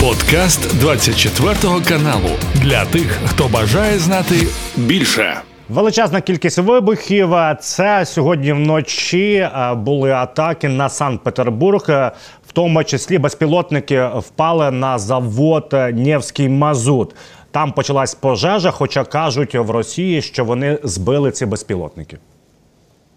Подкаст 24 каналу для тих, хто бажає знати більше. Величезна кількість вибухів. Це сьогодні вночі е, були атаки на Санкт-Петербург. Е, в тому числі безпілотники впали на завод Нєвський Мазут. Там почалась пожежа, хоча кажуть в Росії, що вони збили ці безпілотники.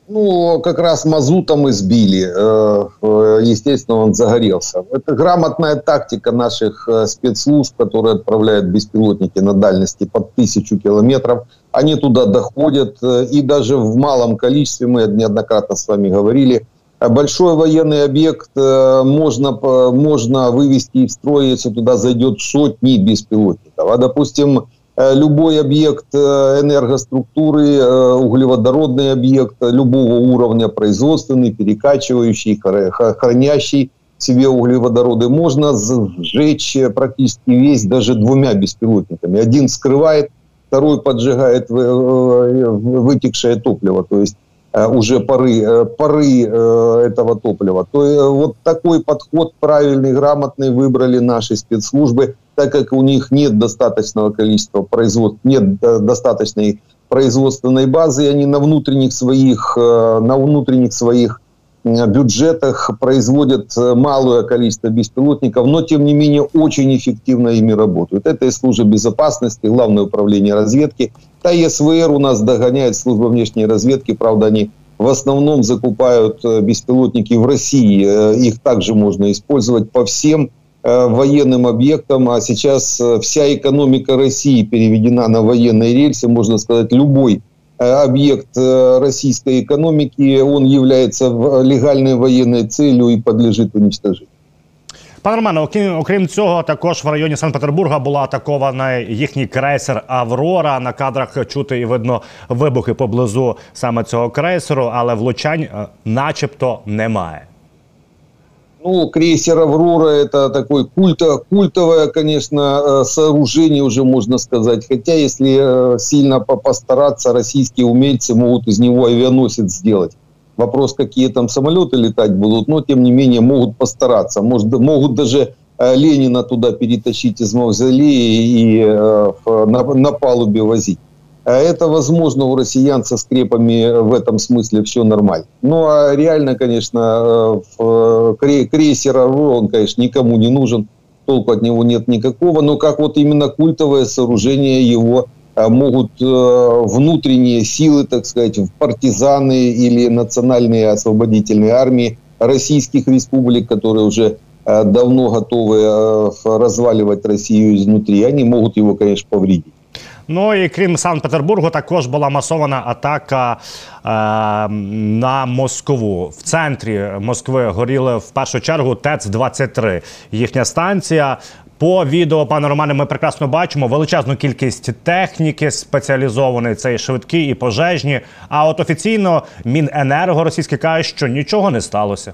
Ну, как раз мазутом избили. Э, э, естественно, он загорелся. Это грамотная тактика наших э, спецслужб, которые отправляют беспилотники на дальности под тысячу километров. Они туда доходят. И даже в малом количестве, мы неоднократно с вами говорили, большой военный объект можно, можно вывести из строя, если туда зайдет сотни беспилотников. А, допустим, любой объект э, энергоструктуры, э, углеводородный объект любого уровня, производственный, перекачивающий, хранящий себе углеводороды, можно сжечь практически весь даже двумя беспилотниками. Один скрывает, второй поджигает вытекшее топливо, то есть уже пары, пары этого топлива. То вот такой подход правильный, грамотный выбрали наши спецслужбы так как у них нет достаточного количества производств, нет э, достаточной производственной базы, и они на внутренних своих, э, на внутренних своих бюджетах производят э, малое количество беспилотников, но тем не менее очень эффективно ими работают. Это и служба безопасности, главное управление разведки. Та СВР у нас догоняет служба внешней разведки, правда они в основном закупают беспилотники в России. Их также можно использовать по всем Э, военным объектом, а сейчас э, вся экономика России переведена на военные рельсы, можно сказать, любой э, объект российской экономики, он является легальной военной целью и подлежит уничтожению. Пане Романе, окрім, окрім цього, також в районі Санкт-Петербурга була атакована їхній крейсер Аврора. На кадрах чути і видно вибухи поблизу саме цього крейсеру, але влучань, начебто, немає. Ну, крейсер «Аврора» — это такое культо, культовое, конечно, э, сооружение уже, можно сказать. Хотя, если э, сильно постараться, российские умельцы могут из него авианосец сделать. Вопрос, какие там самолеты летать будут, но, тем не менее, могут постараться. Может, могут даже э, Ленина туда перетащить из мавзолея и на, на палубе возить. А это возможно у россиян со скрепами в этом смысле все нормально. Ну, а реально, конечно, э, крейсер «Аврора», он, конечно, никому не нужен, толку от него нет никакого, но как вот именно культовое сооружение его э, могут э, внутренние силы, так сказать, партизаны или национальные освободительные армии российских республик, которые уже давно готовы разваливать Россию изнутри, они могут его, конечно, повредить. Ну і крім Санкт-Петербургу, також була масована атака е, на Москву. В центрі Москви горіли в першу чергу ТЕЦ-23. Їхня станція. По відео, пане Романе, ми прекрасно бачимо величезну кількість техніки спеціалізованої, це і швидкі і пожежні. А от офіційно Міненерго російське каже, що нічого не сталося.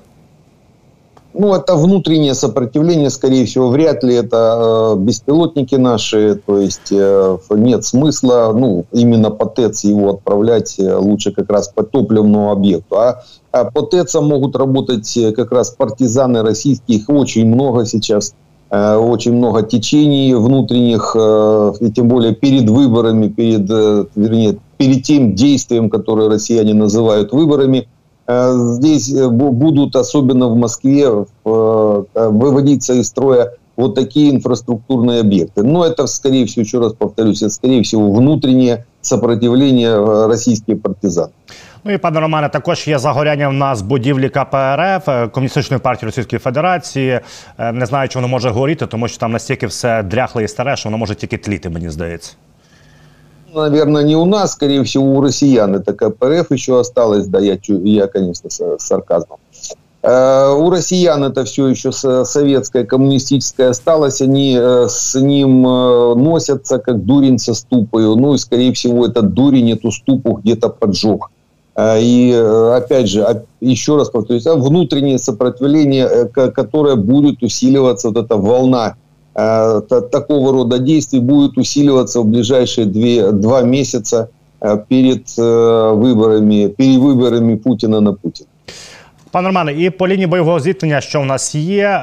Ну, это внутреннее сопротивление, скорее всего, вряд ли это э, беспилотники наши, то есть э, нет смысла, ну, именно по ТЭЦ его отправлять э, лучше как раз по топливному объекту. А, а по ТЭЦам могут работать э, как раз партизаны российские, их очень много сейчас, э, очень много течений внутренних, э, и тем более перед выборами, перед, э, вернее, перед тем действием, которое россияне называют выборами – здесь э, будут, особенно в Москве, э, выводиться из строя вот такие инфраструктурные объекты. Но это, скорее всего, еще раз повторюсь, это, скорее всего, внутреннее сопротивление російських партизан. Ну і пане Романе, також є загоряння в нас будівлі КПРФ Комуністичної партії Російської Федерації. Не знаю, чи воно може горіти, тому що там настільки все дряхле і старе, що воно може тільки тліти, мені здається. Наверное, не у нас, скорее всего, у россиян это КПРФ еще осталось, да, я, я конечно, с, сарказмом. Э, у россиян это все еще советское, коммунистическое осталось, они э, с ним э, носятся, как дурень со ступою, ну и, скорее всего, этот дурень эту ступу где-то поджег. И, опять же, еще раз повторюсь, внутреннее сопротивление, которое будет усиливаться, вот эта волна Э, такого рода действий будет усиливаться в ближайшие две, два месяца э, перед э, выборами, перевыборами Путина на Путина. Пане Романе, і по лінії бойового зіткнення, що в нас є, е,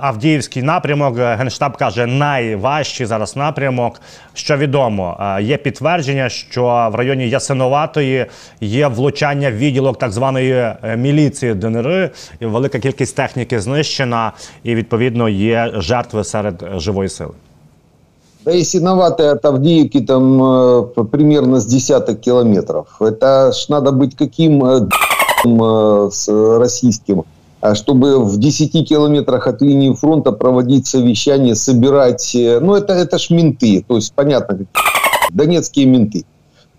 Авдіївський напрямок, е, Генштаб каже, найважчий зараз напрямок. Що відомо, е, є підтвердження, що в районі Ясиноватої є влучання відділок так званої міліції ДНР, і велика кількість техніки знищена, і відповідно є жертви серед живої сили. Да Ясиноватая от Авдеевки там э, примерно с десяток километров. Это ж надо быть каким э, Э, с российским, а чтобы в 10 километрах от линии фронта проводить совещание, собирать... Э, ну, это, это ж менты, то есть, понятно, донецкие менты.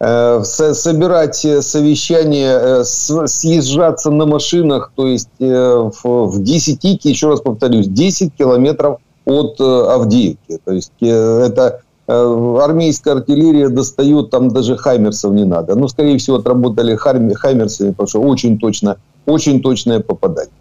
Э, собирать совещание, съезжаться на машинах, то есть в 10, еще раз повторюсь, 10 километров от Авдеевки. То есть это Э, армейская артиллерия достает, там даже хаймерсов не надо. Ну, скорее всего, отработали хаймерсами, потому что очень точно, очень точное попадание.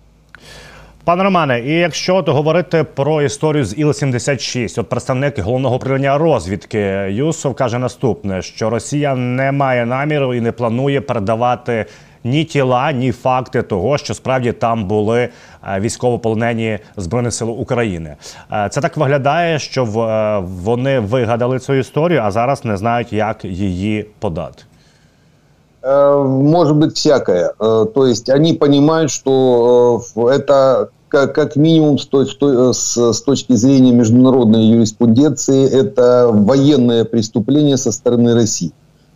Пане Романе, і якщо то говорити про історію з Іл-76, от представник головного управління розвідки Юсов каже наступне: що Росія не має наміру і не планує передавати ні тіла, ні факти того, що справді там були е, військовополонені збройних сил України. Е, це так виглядає, що е, вони вигадали цю історію, а зараз не знають, як її подати. Может быть всякое. То есть они понимают, что это как, как минимум с, с, с точки зрения международной юриспруденции это военное преступление со стороны России.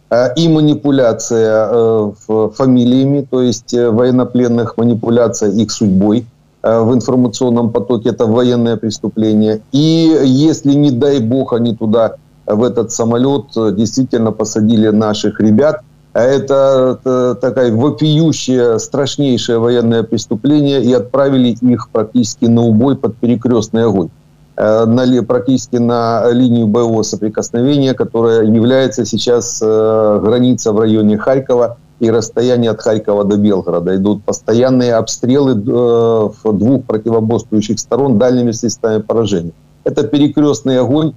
Э, и манипуляция э, фамилиями, то есть э, военнопленных, манипуляция их судьбой в информационном потоке, это военное преступление. И если, не дай бог, они туда, в этот самолет, действительно посадили наших ребят, это такая вопиющее, страшнейшее военное преступление, и отправили их практически на убой под перекрестный огонь. Э, на, практически на линию боевого соприкосновения, которая является сейчас э, граница в районе Харькова и расстояние от Харькова до Белгорода. Идут постоянные обстрелы э, двух противоборствующих сторон дальними средствами поражения. Это перекрестный огонь.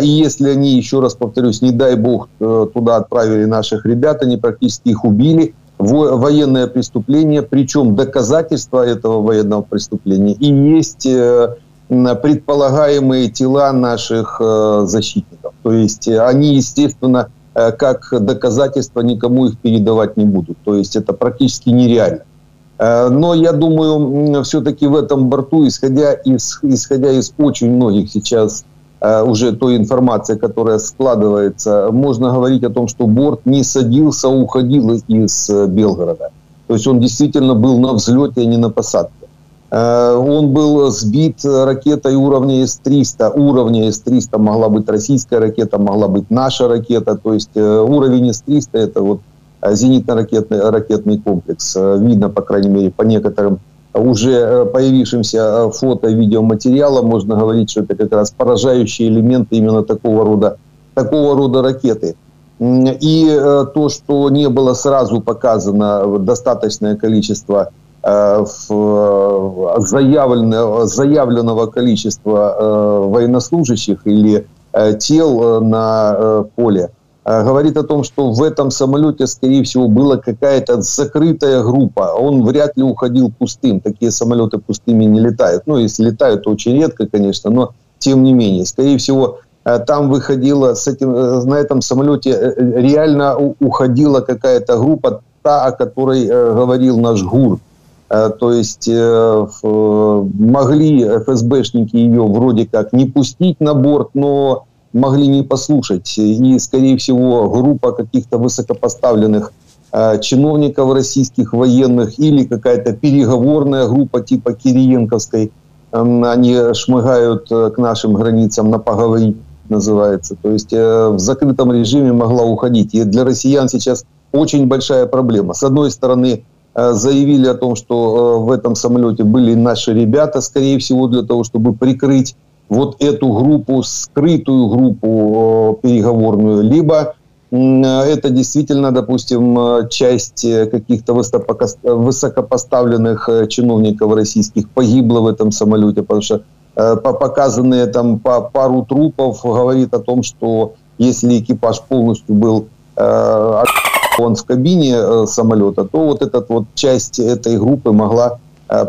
И если они, еще раз повторюсь, не дай бог, туда отправили наших ребят, они практически их убили, военное преступление, причем доказательства этого военного преступления и есть предполагаемые тела наших э, защитников. То есть э, они, естественно, э, как доказательства никому их передавать не будут. То есть это практически нереально. Но я думаю, все-таки в этом борту, исходя из, исходя из очень многих сейчас уже той информации, которая складывается, можно говорить о том, что борт не садился, а уходил из Белгорода. То есть он действительно был на взлете, а не на посадке. Э, он был сбит ракетой уровня С-300. Уровня С-300 могла быть российская ракета, могла быть наша ракета. То есть э, уровень С-300 это вот э, зенитно-ракетный ракетный комплекс. Видно, по крайней мере, по некоторым уже появившимся фото видеоматериалам можно говорить, что это как раз поражающие элементы именно такого рода, такого рода ракеты. И то, что не было сразу показано достаточное количество Э, э, заявленного, заявленного количества э, военнослужащих или тел на поле, говорит о том, что в этом самолете, скорее всего, была какая-то закрытая группа. Он вряд ли уходил пустым. Такие самолеты пустыми не летают. Ну, если летают, то очень редко, конечно, но тем не менее. Скорее всего, там выходила с этим, на этом самолете реально уходила какая-то группа, та, о которой говорил наш ГУР. Э, то есть э, могли ФСБшники ее вроде как не пустить на борт, но могли не послушать. И, скорее всего, группа каких-то высокопоставленных э, чиновников российских военных или какая-то переговорная группа типа Кириенковской, эм, они шмыгают к нашим границам на поговорить, называется. То есть в закрытом режиме могла уходить. И для россиян сейчас очень большая проблема. С одной стороны, Э, заявили о том, что э, в этом самолете были наши ребята, скорее всего, для того, чтобы прикрыть вот эту группу, скрытую группу э, переговорную, либо это действительно, допустим, часть каких-то высокопоставленных чиновников российских погибла в этом самолете, потому что показанные там по пару трупов говорит о том, что если экипаж полностью был он в кабине э, самолета, то вот эта вот часть этой группы могла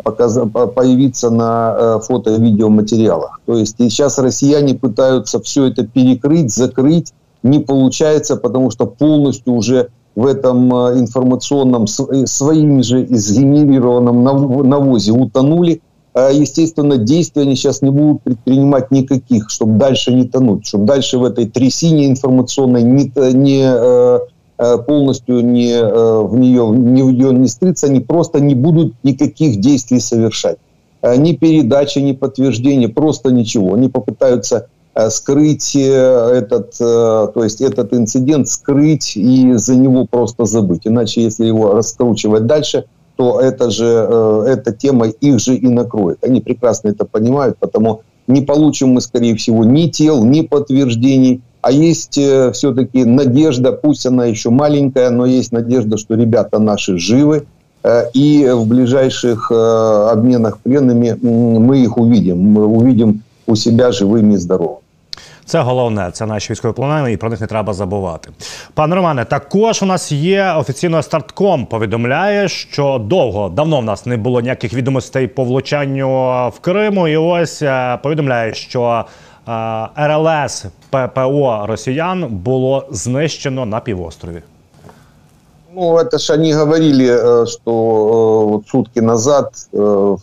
показ... появиться на фото- и видеоматериалах. То есть сейчас россияне пытаются все это перекрыть, закрыть. Не получается, потому что полностью уже в этом информационном своими же сгенерированном навозе утонули. Естественно, действия они сейчас не будут предпринимать никаких, чтобы дальше не тонуть, чтобы дальше в этой трясине информационной не, не Э, полностью не, э, в нее не, в нее не стриться, они просто не будут никаких действий совершать. Э, ни передачи, ни подтверждения, просто ничего. Они попытаются скрыть этот, то есть этот инцидент, скрыть и за него просто забыть. Иначе, если его раскручивать дальше, то это же, эта тема их же и накроет. Они прекрасно это понимают, потому не получим мы, скорее всего, ни тел, ни подтверждений, а есть э, все-таки надежда, пусть она еще маленькая, но есть надежда, что ребята наши живы, э, и в ближайших э, обменах пленными мы их увидим. Мы увидим у себя живыми и здоровыми. Це головне, це наші військові полонені, і про них не треба забувати. Пане Романе, також у нас є офіційно стартком. Повідомляє, що довго давно в нас не було ніяких відомостей по влучанню в Криму. І ось повідомляє, що РЛС ППО росіян було знищено на півострові. Ну, это же они говорили, э, что э, вот сутки назад э,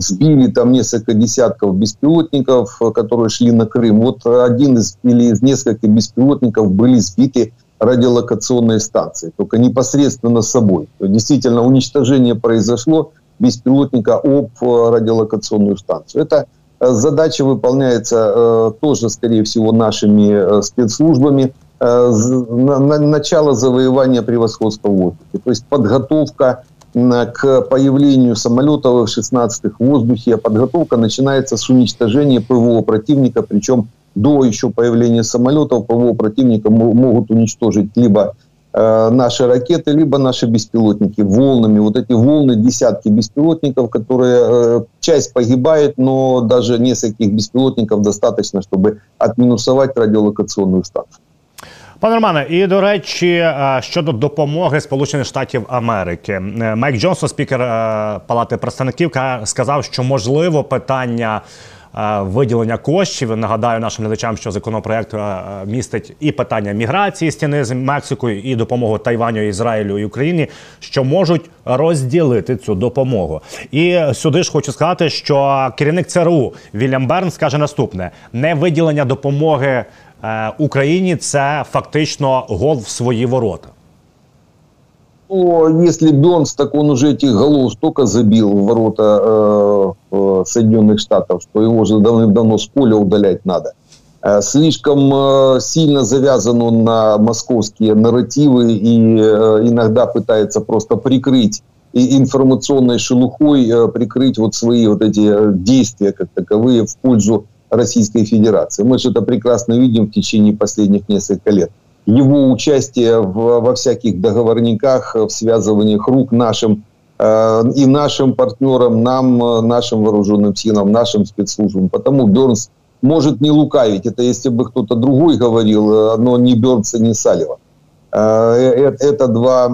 сбили там несколько десятков беспилотников, которые шли на Крым. Вот один из или из нескольких беспилотников были сбиты радиолокационные станции, только непосредственно собой. Действительно, уничтожение произошло беспилотника об радиолокационную станцию. Это Э, задача выполняется э, тоже, скорее всего, нашими э, спецслужбами. Начало завоевания превосходства в воздухе. То есть подготовка к появлению самолетов F-16 в воздухе. Подготовка начинается с уничтожения ПВО противника, причем до еще появления самолетов ПВО противника могут уничтожить либо Э, наши ракеты, либо наши беспилотники волнами. Вот эти волны, десятки беспилотников, которые э, часть погибает, но даже нескольких беспилотников достаточно, чтобы отминусовать радіолокаційну станцію. Пане Романе, і до речі, е, щодо допомоги Сполучених Штатів Америки, е, Майк Джонсон, спікер е, Палати представників, сказав, що можливо питання виділення коштів. Нагадаю нашим глядачам, що законопроект е, містить і питання міграції стіни з Мексикою, і допомогу Тайваню, Ізраїлю і Україні, що можуть розділити цю допомогу. І сюди ж хочу сказати, що керівник ЦРУ Вільям Берн скаже наступне: не виділення допомоги е, Україні це фактично гол в свої ворота. Ну, если Бернс, так он уже этих голов столько забил в ворота э, Соединенных Штатов, что его уже давным-давно с поля удалять надо. Э, слишком э, сильно завязан он на московские нарративы и э, иногда пытается просто прикрыть и информационной шелухой э, прикрыть вот свои вот эти э, действия как таковые в пользу Российской Федерации. Мы же это прекрасно видим в течение последних нескольких лет его участие в, во всяких договорниках, в связываниях рук нашим э, и нашим партнерам, нам, э, нашим вооруженным силам, нашим спецслужбам. Потому Бернс может не лукавить. Это если бы кто-то другой говорил, э, но не Бернса, не Салева. Э, это два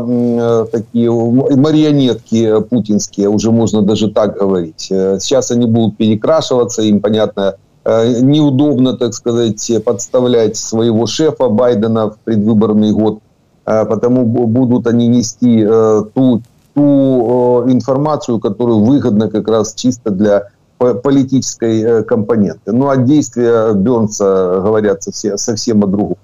такие марионетки путинские, уже можно даже так говорить. Сейчас они будут перекрашиваться, им, понятно, неудобно, так сказать, подставлять своего шефа Байдена в предвыборный год, э, потому будут они нести э, ту, ту информацию, которую выгодно как раз чисто для политической компоненты. Ну а действия Бернса говорят совсем, совсем о другом.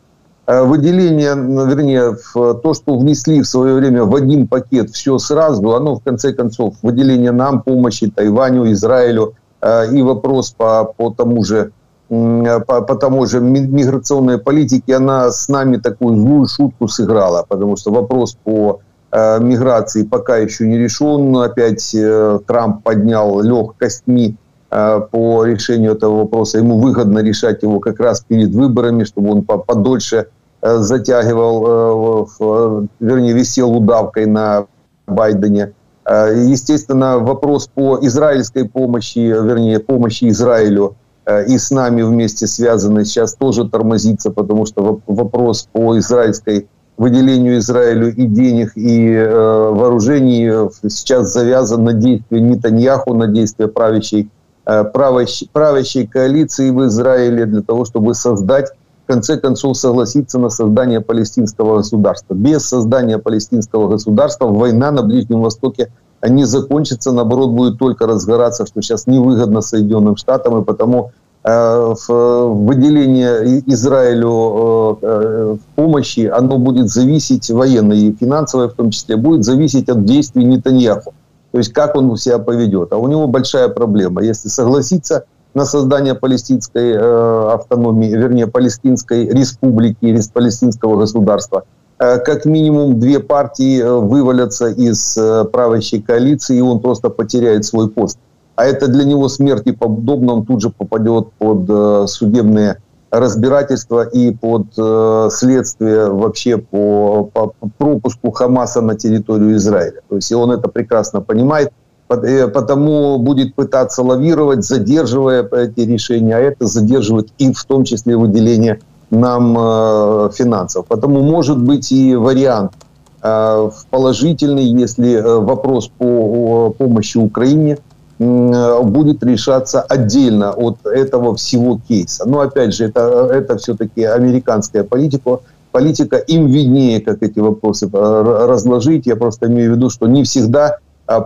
Выделение, вернее, то, что внесли в свое время в один пакет все сразу, оно в конце концов, выделение нам помощи Тайваню, Израилю – Э, и вопрос по, по тому же по, по тому же миграционной политике, она с нами такую злую шутку сыграла, потому что вопрос по э, миграции пока еще не решен. Опять э, Трамп поднял лег э, по решению этого вопроса. Ему выгодно решать его как раз перед выборами, чтобы он подольше э, затягивал, э, э, вернее, висел удавкой на Байдене. Э, естественно, вопрос по израильской помощи, вернее, помощи Израилю э, и с нами вместе связанный сейчас тоже тормозится, потому что вопрос по израильской выделению Израилю и денег, и э, вооружений сейчас завязан на действия Нетаньяху, на действия правящей, э, правящей, правящей коалиции в Израиле для того, чтобы создать, конце концов, согласиться на создание палестинского государства. Без создания палестинского государства война на Ближнем Востоке не закончится, наоборот, будет только разгораться, что сейчас невыгодно Соединенным Штатам, и потому Э, выделение Израилю э, э, помощи, оно будет зависеть, военной и финансовой в том числе, будет зависеть от действий Нетаньяху. То есть как он себя поведет. А у него большая проблема. Если согласиться на создание палестинской автономии, вернее, палестинской республики, палестинского государства, как минимум две партии вывалятся из правящей коалиции, и он просто потеряет свой пост. А это для него смерть и подобно, он тут же попадет под э, судебные разбирательства и под э, следствие вообще по, по пропуску Хамаса на территорию Израиля. То есть и он это прекрасно понимает, э, потому будет пытаться лавировать, задерживая эти решения, а это задерживает и в том числе выделение нам э, финансов. Потому может быть и вариант э, положительный, если э, вопрос по помощи Украине – будет решаться отдельно от этого всего кейса. Но опять же, это, это все-таки американская политика. Политика им виднее, как эти вопросы э, разложить. Я просто имею в виду, что не всегда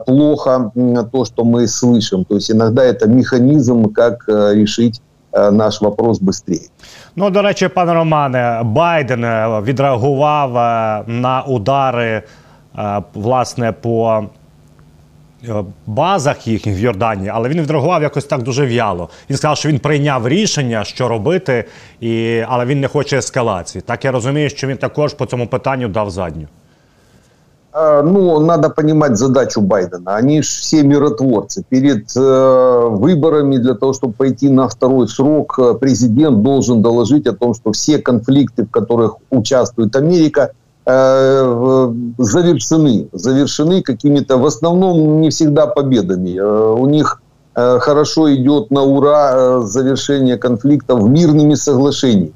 плохо то, что мы слышим. То есть иногда это механизм, как э, решить э, наш вопрос быстрее. Ну, до речі, пане Романе, Байден відреагував на удари власне по Е, базах їхніх в Йорданії, але він відреагував якось так дуже в'яло. Він сказав, що він прийняв рішення, що робити, і... але він не хоче ескалації. Так я розумію, що він також по цьому питанню дав задню. Ну, надо понимать задачу Байдена. Они же все миротворцы. Перед э, выборами для того, чтобы пойти на второй срок, э, президент должен доложить о том, что все конфликты, в которых участвует Америка, Э, завершены, завершены какими-то, в основном не всегда победами. Э, у них э, хорошо идет на ура завершение конфликтов мирными соглашениями.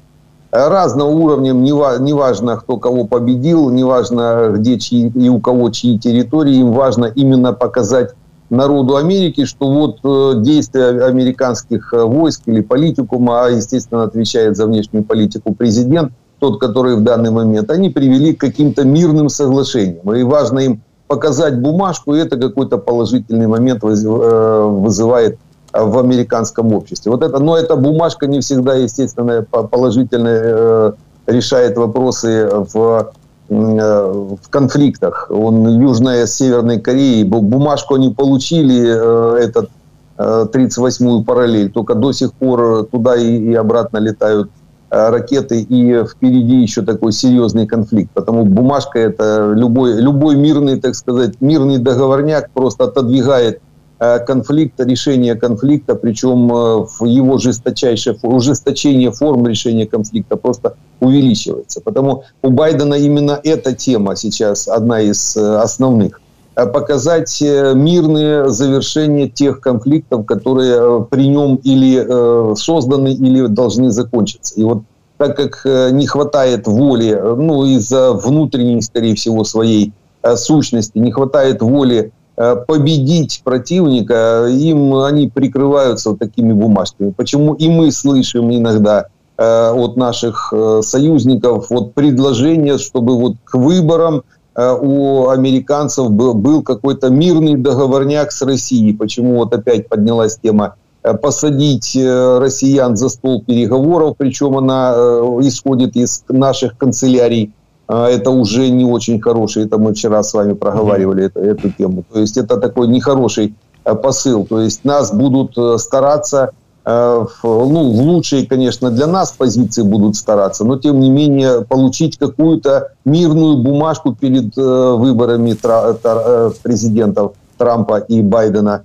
Разного уровня, неважно, кто кого победил, неважно, где чьи, и у кого чьи территории, им важно именно показать народу Америки, что вот действия американских войск или политикума, а, естественно, отвечает за внешнюю политику президент – тот, который в данный момент, они привели к каким-то мирным соглашениям. И важно им показать бумажку, и это какой-то положительный момент э, вызывает в американском обществе. Вот это, но эта бумажка не всегда, естественно, положительно э, решает вопросы в, э, в конфликтах. Он, Южная с Северной Кореей, бумажку они получили, этот 38-ю параллель, только до сих пор туда и, и обратно летают Э, ракеты, и впереди еще такой серьезный конфликт. Потому бумажка это любой, любой мирный, так сказать, мирный договорняк просто отодвигает э, конфликта, решение конфликта, причем э, в его жесточайшее, ужесточение форм решения конфликта просто увеличивается. Потому у Байдена именно эта тема сейчас одна из основных показать мирные завершения тех конфликтов, которые при нем или созданы, или должны закончиться. И вот так как не хватает воли, ну, из-за внутренней, скорее всего, своей сущности, не хватает воли победить противника, им они прикрываются вот такими бумажками. Почему и мы слышим иногда от наших союзников вот предложение, чтобы вот к выборам Э, у американцев был, был какой-то мирный договорняк с Россией. Почему вот опять поднялась тема э, посадить э, россиян за стол переговоров, причем она исходит из наших канцелярий. Это уже не очень хороший, это мы вчера с вами проговаривали эту, эту тему. То есть это такой нехороший посыл. То есть нас будут стараться Э, ну, в лучшие, конечно, для нас позиции будут стараться, но тем не менее получить какую-то мирную бумажку перед э, выборами э, президентов Трампа и Байдена.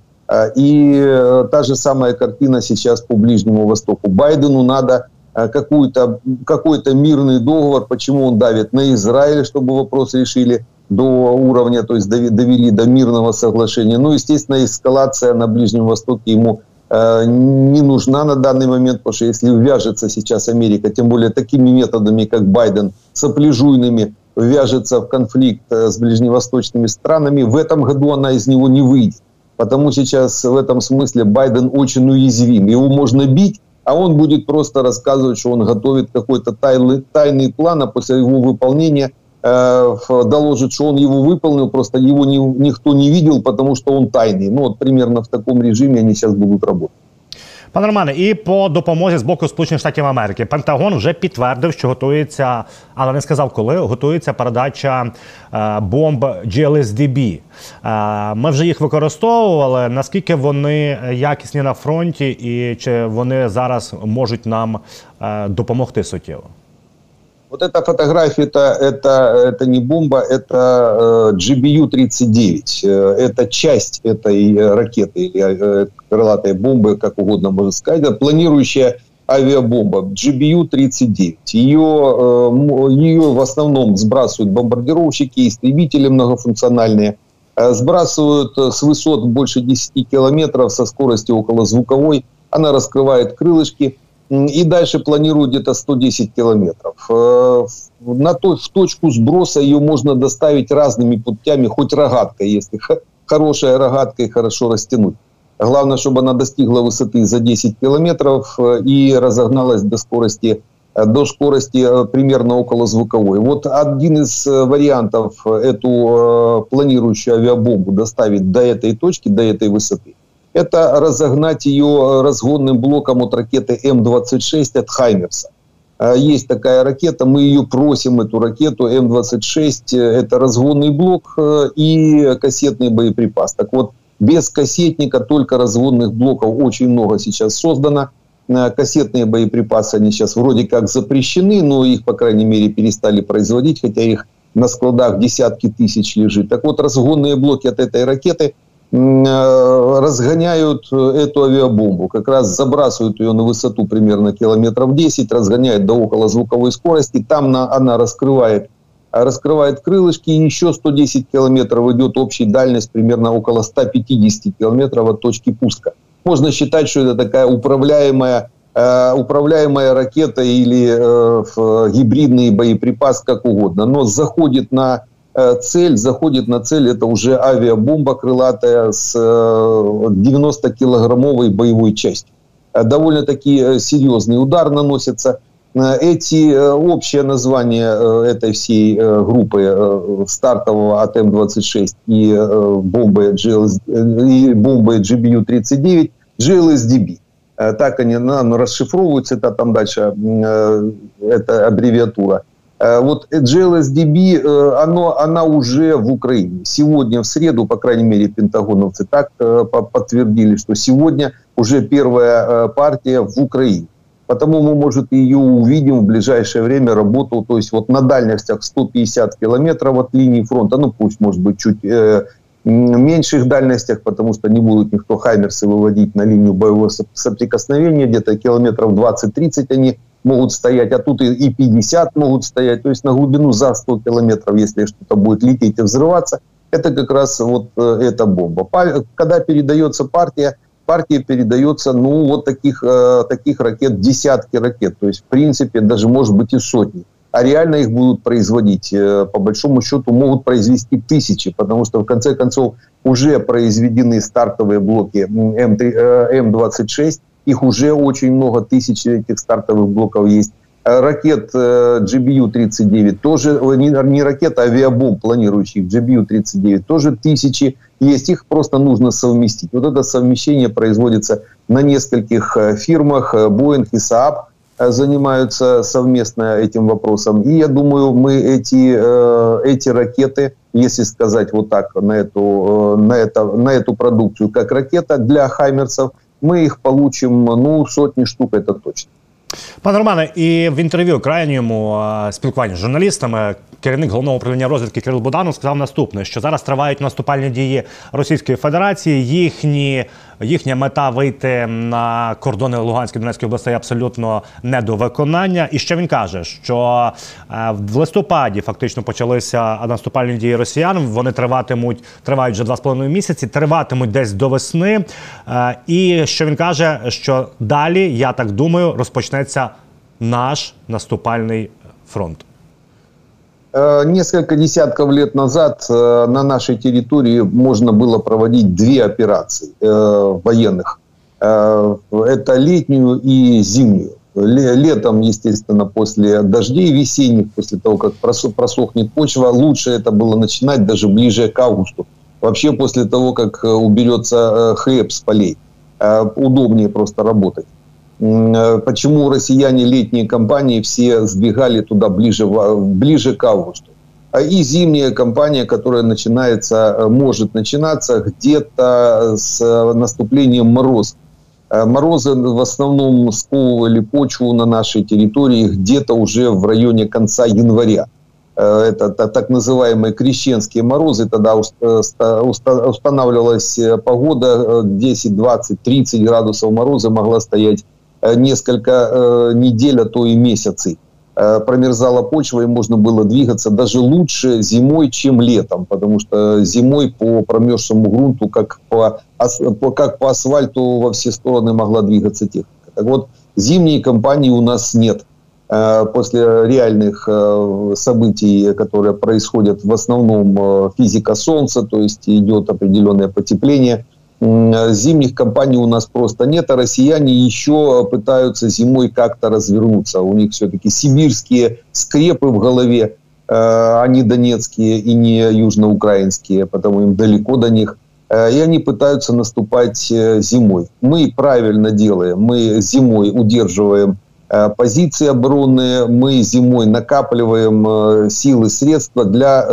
И та же самая картина сейчас по Ближнему Востоку. Байдену надо какой-то какой-то мирный договор, почему он давит на Израиль, чтобы вопрос решили до уровня, то есть довели до мирного соглашения. Ну, естественно, эскалация на Ближнем Востоке ему Э, не нужна на данный момент, потому что если вяжется сейчас Америка, тем более такими методами, как Байден, сопляжуйными, вяжется в конфликт с ближневосточными странами, в этом году она из него не выйдет. Потому сейчас в этом смысле Байден очень уязвим. Его можно бить, а он будет просто рассказывать, что он готовит какой-то тайный, тайный план, а после его выполнения э, доложит, что он его выполнил, просто его не, никто не видел, потому что он тайный. Ну вот примерно в таком режиме они сейчас будут работать. Пане Романе, і по допомозі з боку Сполучених Штатів Америки Пентагон вже підтвердив, що готується, але не сказав, коли готується передача е, бомб GLSDB. Е, ми вже їх використовували. Наскільки вони якісні на фронті, і чи вони зараз можуть нам е, допомогти суттєво? Вот эта фотография, это, это, это не бомба, это э, GBU-39. Э, это часть этой ракеты, или э, крылатой бомбы, как угодно можно сказать. Это планирующая авиабомба GBU-39. Ее, ее в основном сбрасывают бомбардировщики, истребители многофункциональные. Сбрасывают с высот больше 10 километров со скоростью около звуковой. Она раскрывает крылышки – и дальше планируют где-то 110 километров. Э, на то, в точку сброса ее можно доставить разными путями, хоть рогаткой, если хорошая рогатка и хорошо растянуть. Главное, чтобы она достигла высоты за 10 километров э, и разогналась до скорости, э, до скорости примерно около звуковой. Вот один из вариантов эту планирующую авиабомбу доставить до этой точки, до этой высоты – это разогнать ее разгонным блоком от ракеты М-26 от Хаймерса. А, есть такая ракета, мы ее просим, эту ракету М-26, это разгонный блок э, и кассетный боеприпас. Так вот, без кассетника, только разгонных блоков очень много сейчас создано. Э, кассетные боеприпасы, они сейчас вроде как запрещены, но их, по крайней мере, перестали производить, хотя их на складах десятки тысяч лежит. Так вот, разгонные блоки от этой ракеты – Э, разгоняют э, эту авиабомбу, как раз забрасывают ее на высоту примерно километров 10, разгоняют до около звуковой скорости, там на, она раскрывает, раскрывает крылышки, и еще 110 километров идет общей дальность примерно около 150 километров от точки пуска. Можно считать, что это такая управляемая э, управляемая ракета или э, гибридный боеприпас, как угодно, но заходит на Э, цель, заходит на цель, это уже авиабомба крылатая с 90-килограммовой э, боевой частью. Э, довольно-таки серьезный удар наносится. Эти общее название этой всей группы стартового АТМ-26 и бомбы, GLS, и бомбы GBU-39 GLSDB. Так они ну, расшифровываются, это там дальше, это аббревиатура. Э, вот GLSDB, э, оно, она уже в Украине. Сегодня, в среду, по крайней мере, пентагоновцы так э, подтвердили, что сегодня уже первая партия в Украине. Потому мы, может, ее увидим в ближайшее время работу, то есть вот на дальностях 150 километров от линии фронта, ну пусть, может быть, чуть э, меньших дальностях, потому что не будут никто хаймерсы выводить на линию боевого соприкосновения, где-то километров 20-30 они могут стоять, а тут и 50 могут стоять, то есть на глубину за 100 километров, если что-то будет лететь и взрываться, это как раз вот э, эта бомба. Когда передается партия, партия передается, ну, вот таких, э, таких ракет, десятки ракет, то есть, в принципе, даже, может быть, и сотни. А реально их будут производить, э, по большому счету, могут произвести тысячи, потому что, в конце концов, уже произведены стартовые блоки М3, М26, их уже очень много, тысяч этих стартовых блоков есть. Э, ракет э, GBU-39 тоже, не ракета, а авиабомб планирующих GBU-39 тоже тысячи есть. Их просто нужно совместить. Вот это совмещение производится на нескольких э, фирмах. Boeing и Saab занимаются совместно этим вопросом. И я думаю, мы эти, эти ракеты, если сказать вот так, на эту, на, это, на эту продукцию, как ракета для хаймерсов, мы их получим, ну, сотни штук, это точно. Пане Романе, і в інтерв'ю крайньому спілкуванні з журналістами керівник головного управління розвідки Кирил Буданов сказав наступне: що зараз тривають наступальні дії Російської Федерації. Їхні їхня мета вийти на кордони Луганської Донецької областей абсолютно не до виконання. І що він каже, що е, в листопаді фактично почалися наступальні дії Росіян. Вони триватимуть, тривають вже два з половиною місяці, триватимуть десь до весни. Е, і що він каже, що далі, я так думаю, розпочнеться наш наступальний фронт. Несколько десятков лет назад на нашей территории можно было проводить две операции военных. Это летнюю и зимнюю. Летом, естественно, после дождей весенних, после того, как просохнет почва, лучше это было начинать даже ближе к августу. Вообще после того, как уберется хлеб с полей. Удобнее просто работать. Э, почему россияне летние компании все сдвигали туда ближе, ближе к августу. А и зимняя кампания, которая начинается, э, может начинаться где-то с наступлением мороза. Э, морозы в основном сковывали почву на нашей территории где-то уже в районе конца января. Это так называемые крещенские морозы. Тогда устанавливалась погода 10, 20, 30 градусов мороза могла стоять Э, несколько э, недель, а то и месяцы. Э, промерзала почва, и можно было двигаться даже лучше зимой, чем летом, потому что зимой по промерзшему грунту, как по, как по асфальту во все стороны могла двигаться техника. Так вот, зимней кампании у нас нет. После реальных событий, которые происходят в основном физика Солнца, то есть идет определенное потепление – зимних компаний у нас просто нет, а россияне еще пытаются зимой как-то развернуться. У них все-таки сибирские скрепы в голове, э, а не донецкие и не южноукраинские, потому им далеко до них. Э, и они пытаются наступать э, зимой. Мы правильно делаем. Мы зимой удерживаем позиции оборонные, мы зимой накапливаем силы, средства для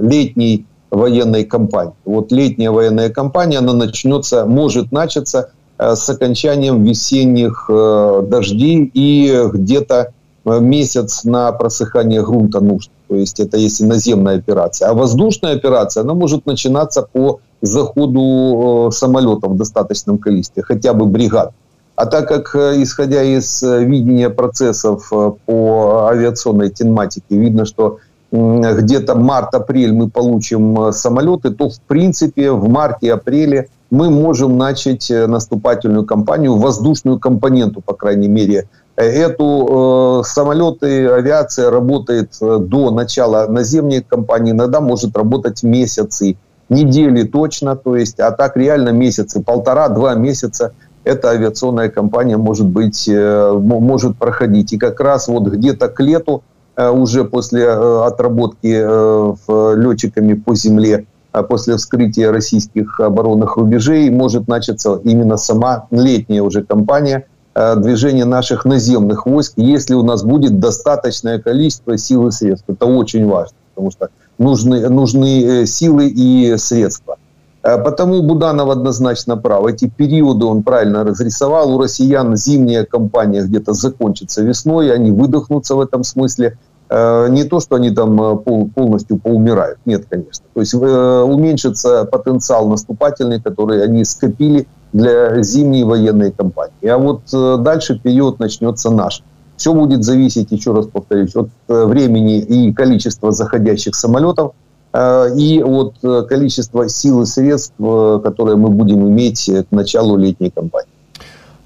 летней военной кампании. Вот летняя военная кампания, она начнется, может начаться э, с окончанием весенних э, дождей и где-то э, месяц на просыхание грунта нужно. То есть это если наземная операция. А воздушная операция, она может начинаться по заходу самолетов в достаточном количестве, хотя бы бригад. А так как, исходя из видения процессов по авиационной тематике, видно, что где-то март-апрель мы получим э, самолеты, то в принципе в марте-апреле мы можем начать э, наступательную кампанию, воздушную компоненту, по крайней мере. Э, эту э, самолеты, авиация работает до начала наземной кампании, иногда может работать месяцы, недели точно, то есть, а так реально месяцы, полтора-два месяца эта авиационная компания может быть, э, может проходить. И как раз вот где-то к лету уже после э, отработки э, летчиками по земле, а после вскрытия российских оборонных рубежей, может начаться именно сама летняя уже кампания движения наших наземных войск, если у нас будет достаточное количество сил и средств. Это очень важно, потому что нужны, нужны силы и средства. Потому Буданов однозначно прав. Эти периоды он правильно разрисовал. У россиян зимняя кампания где-то закончится весной, они выдохнутся в этом смысле. Э, не то, что они там э, полностью поумирают. Нет, конечно. То есть э, уменьшится потенциал наступательный, который они скопили для зимней военной кампании. А вот дальше период начнется наш. Все будет зависеть, еще раз повторюсь, от времени и количества заходящих самолетов, и от количества сил и средств, которые мы будем иметь к началу летней кампании.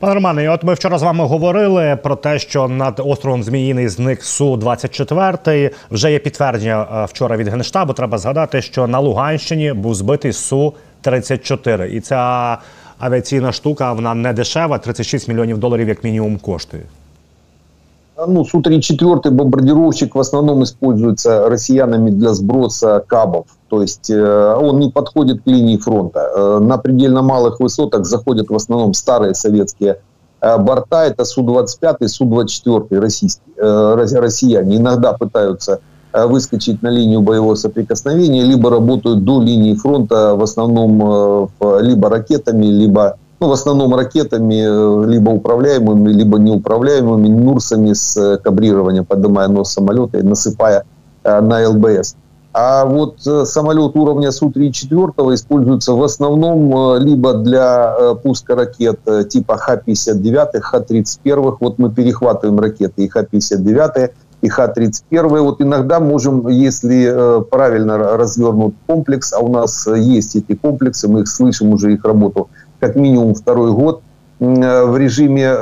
Пане Романе, от ми вчора з вами говорили про те, що над островом Зміїний зник су 24 Вже є підтвердження е, вчора від генштабу. Треба згадати, що на Луганщині був збитий су 34 і ця авіаційна штука вона не дешева. 36 мільйонів доларів як мінімум коштує. Ну, Су-34 бомбардировщик в основном используется россиянами для сброса кабов. То есть э, он не подходит к линии фронта. Э, на предельно малых высотах заходят в основном старые советские э, борта. Это Су-25 Су-24 российские, россияне. Иногда пытаются выскочить на линию боевого соприкосновения, либо работают до линии фронта в основном либо ракетами, либо ну, в основном ракетами, э, либо управляемыми, либо неуправляемыми, Нурсами с э, кабрированием, поднимая нос самолета и насыпая э, на ЛБС. А вот самолет уровня Су-34 используется в основном либо для пуска ракет типа Х-59, Х-31. Вот мы перехватываем ракеты и Х-59, и Х-31. Вот иногда можем, если правильно развернут комплекс, а у нас есть эти комплексы, мы их слышим уже их работу – как минимум второй год, в режиме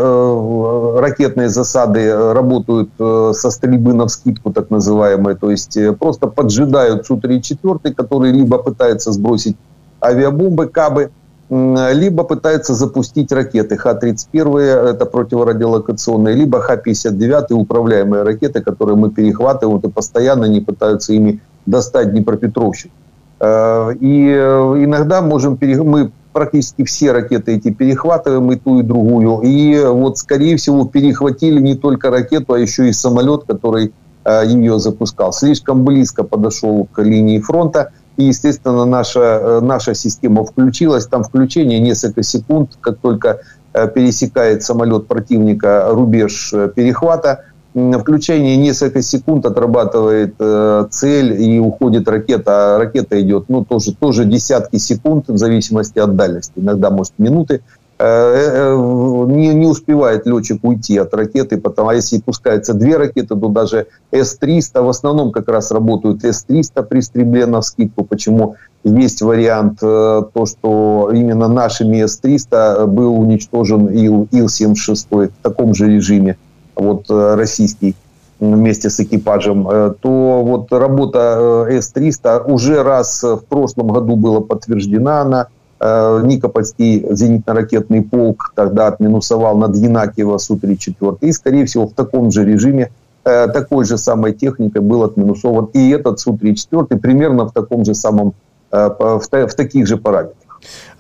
ракетной засады работают со стрельбы на вскидку, так называемой, то есть просто поджидают Су-34, который либо пытается сбросить авиабомбы, кабы, либо пытается запустить ракеты Х-31, это противорадиолокационные, либо Х-59, управляемые ракеты, которые мы перехватываем и постоянно не пытаются ими достать Днепропетровщину. Э, и э, иногда можем мы практически все ракеты эти перехватываем, и ту, и другую. И вот, скорее всего, перехватили не только ракету, а еще и самолет, который э, ее запускал. Слишком близко подошел к линии фронта. И, естественно, наша, наша система включилась. Там включение несколько секунд, как только пересекает самолет противника рубеж перехвата – включение несколько секунд отрабатывает э, цель и уходит ракета. А ракета идет, ну, тоже, тоже десятки секунд в зависимости от дальности. Иногда, может, минуты. Э, э, не, не успевает летчик уйти от ракеты, потому а если пускаются две ракеты, то даже С-300, в основном как раз работают С-300 при стрельбе на вскидку. Почему есть вариант э, то, что именно нашими С-300 был уничтожен Ил, Ил-76 в таком же режиме вот э, российский вместе с экипажем, э, то вот работа э, С-300 уже раз в прошлом году была подтверждена. Она Никопольский зенитно-ракетный полк тогда отминусовал над Янакиево Су-34. И, скорее всего, в таком же режиме, такой же самой техникой был отминусован и этот Су-34 примерно в таком же самом, в, таких же параметрах.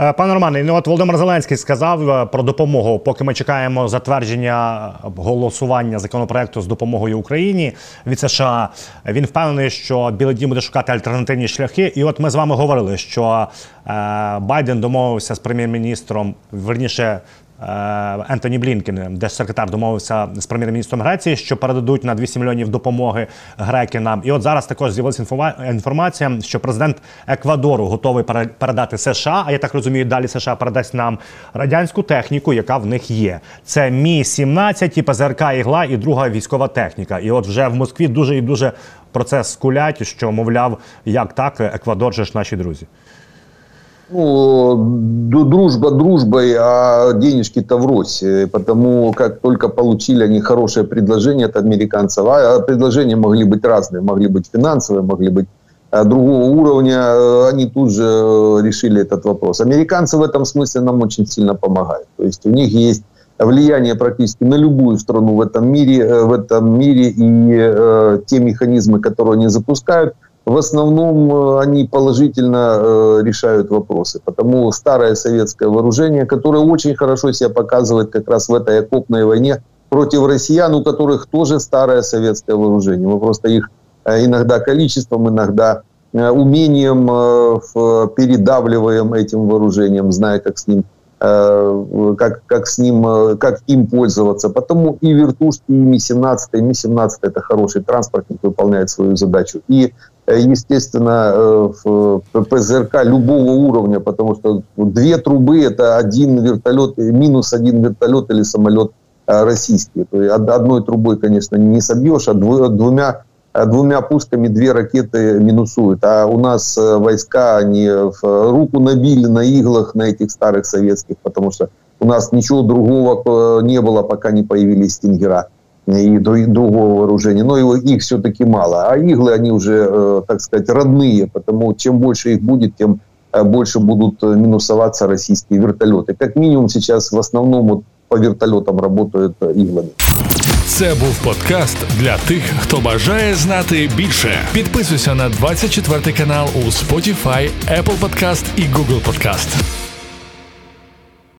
Е, пане Романе, ну от Володимир Зеленський сказав е, про допомогу, поки ми чекаємо затвердження голосування законопроекту з допомогою Україні від США. Він впевнений, що Білий Дім буде шукати альтернативні шляхи. І от ми з вами говорили, що е, Байден домовився з прем'єр-міністром верніше Ентоні Блінкен, держсекретар, домовився з прем'єр-міністром Греції, що передадуть на 200 мільйонів допомоги греки нам. І от зараз також з'явилася інформація, що президент Еквадору готовий передати США. А я так розумію, далі США передасть нам радянську техніку, яка в них є. Це мі 17 ПЗРК ігла і друга військова техніка. І от вже в Москві дуже і дуже про це скулять, що мовляв, як так, Еквадор же ж наші друзі. Ну, дружба дружбой, а денежки-то врозь. Потому как только получили они хорошее предложение от американцев, а, а предложения могли быть разные, могли быть финансовые, могли быть а, другого уровня, они тут же э, решили этот вопрос. Американцы в этом смысле нам очень сильно помогают. То есть у них есть влияние практически на любую страну в этом мире, э, в этом мире и э, те механизмы, которые они запускают – в основном э, они положительно э, решают вопросы. Потому старое советское вооружение, которое очень хорошо себя показывает как раз в этой окопной войне против россиян, у которых тоже старое советское вооружение. Мы просто их э, иногда количеством, иногда умением передавливаем этим вооружением, зная, как с ним как, как с ним, как им пользоваться. Потому и вертушки, и Ми-17, Ми-17 это хороший транспортник, выполняет свою задачу. И естественно, э, в ПЗРК любого уровня, потому что две трубы – это один вертолет, минус один вертолет или самолет э, российский. То есть одной трубой, конечно, не собьешь, а двумя, двумя пусками две ракеты минусуют. А у нас войска, они руку набили на иглах на этих старых советских, потому что у нас ничего другого не было, пока не появились стингера и другого вооружения, но их все-таки мало. А иглы, они уже, э, так сказать, родные, потому чем больше их будет, тем э, больше будут э, минусоваться российские вертолеты. Как минимум сейчас в основном вот по вертольотам работают иглами. Це був подкаст для тих, хто бажає знати більше. Підписуйся на 24 канал у Spotify, Apple Podcast і Google Podcast.